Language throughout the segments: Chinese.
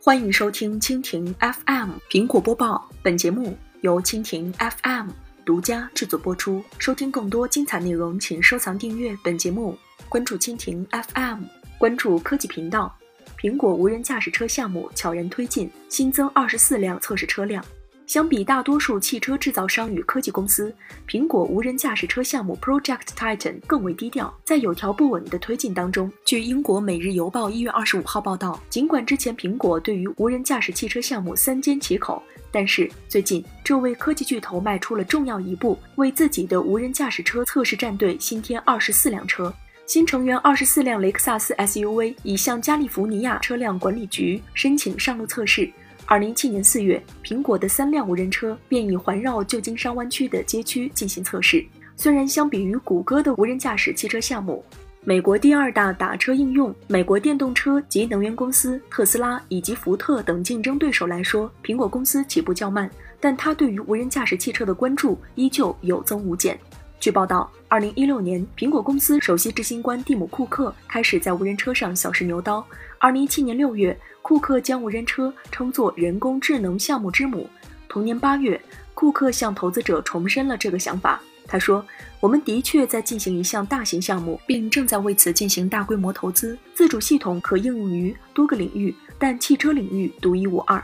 欢迎收听蜻蜓 FM 苹果播报，本节目由蜻蜓 FM 独家制作播出。收听更多精彩内容，请收藏订阅本节目，关注蜻蜓 FM，关注科技频道。苹果无人驾驶车项目悄然推进，新增二十四辆测试车辆。相比大多数汽车制造商与科技公司，苹果无人驾驶车项目 Project Titan 更为低调，在有条不紊的推进当中。据英国《每日邮报》一月二十五号报道，尽管之前苹果对于无人驾驶汽车项目三缄其口，但是最近这位科技巨头迈出了重要一步，为自己的无人驾驶车测试战队新添二十四辆车。新成员二十四辆雷克萨斯 SUV 已向加利福尼亚车辆管理局申请上路测试。二零一七年四月，苹果的三辆无人车便已环绕旧金山湾区的街区进行测试。虽然相比于谷歌的无人驾驶汽车项目，美国第二大打车应用美国电动车及能源公司特斯拉以及福特等竞争对手来说，苹果公司起步较慢，但它对于无人驾驶汽车的关注依旧有增无减。据报道，二零一六年，苹果公司首席执行官蒂姆·库克开始在无人车上小试牛刀。二零一七年六月，库克将无人车称作“人工智能项目之母”。同年八月，库克向投资者重申了这个想法。他说：“我们的确在进行一项大型项目，并正在为此进行大规模投资。自主系统可应用于多个领域，但汽车领域独一无二。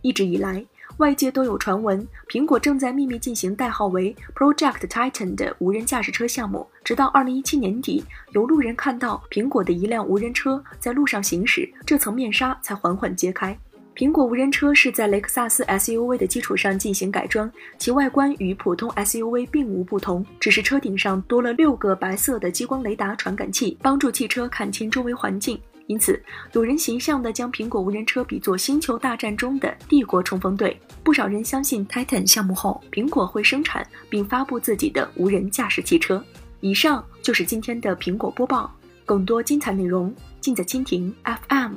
一直以来。”外界都有传闻，苹果正在秘密进行代号为 Project Titan 的无人驾驶车项目。直到2017年底，有路人看到苹果的一辆无人车在路上行驶，这层面纱才缓缓揭开。苹果无人车是在雷克萨斯 SUV 的基础上进行改装，其外观与普通 SUV 并无不同，只是车顶上多了六个白色的激光雷达传感器，帮助汽车看清周围环境。因此，有人形象地将苹果无人车比作《星球大战》中的帝国冲锋队。不少人相信，Titan 项目后，苹果会生产并发布自己的无人驾驶汽车。以上就是今天的苹果播报，更多精彩内容尽在蜻蜓 FM。